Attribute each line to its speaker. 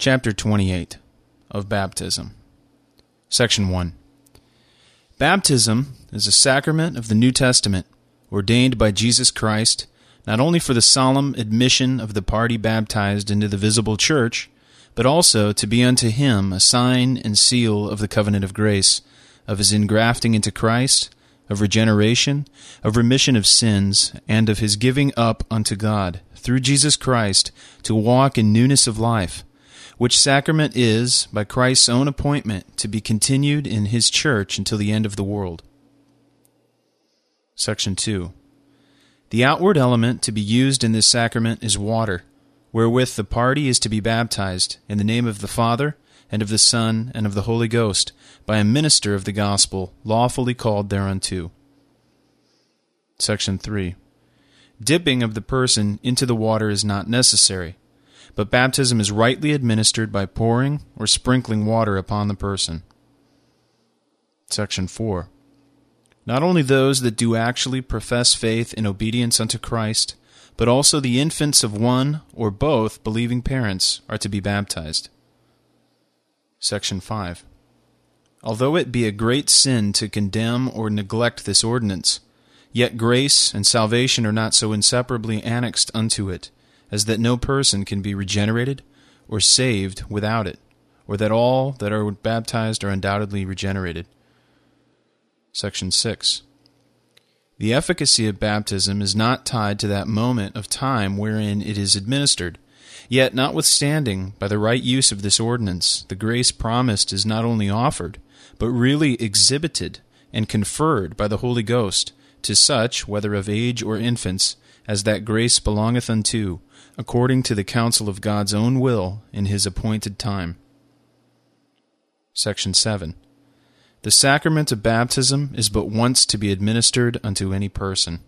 Speaker 1: Chapter 28 of Baptism. Section 1. Baptism is a sacrament of the New Testament ordained by Jesus Christ not only for the solemn admission of the party baptized into the visible church, but also to be unto him a sign and seal of the covenant of grace, of his ingrafting into Christ, of regeneration, of remission of sins, and of his giving up unto God, through Jesus Christ, to walk in newness of life which sacrament is, by Christ's own appointment, to be continued in his church until the end of the world. Section 2. The outward element to be used in this sacrament is water, wherewith the party is to be baptized, in the name of the Father, and of the Son, and of the Holy Ghost, by a minister of the gospel, lawfully called thereunto. Section 3. Dipping of the person into the water is not necessary but baptism is rightly administered by pouring or sprinkling water upon the person. Section 4. Not only those that do actually profess faith in obedience unto Christ, but also the infants of one or both believing parents are to be baptized. Section 5. Although it be a great sin to condemn or neglect this ordinance, yet grace and salvation are not so inseparably annexed unto it as that no person can be regenerated or saved without it, or that all that are baptized are undoubtedly regenerated. Section 6. The efficacy of baptism is not tied to that moment of time wherein it is administered. Yet, notwithstanding, by the right use of this ordinance, the grace promised is not only offered, but really exhibited and conferred by the Holy Ghost to such, whether of age or infants, as that grace belongeth unto, according to the counsel of God's own will in his appointed time. Section 7. The sacrament of baptism is but once to be administered unto any person.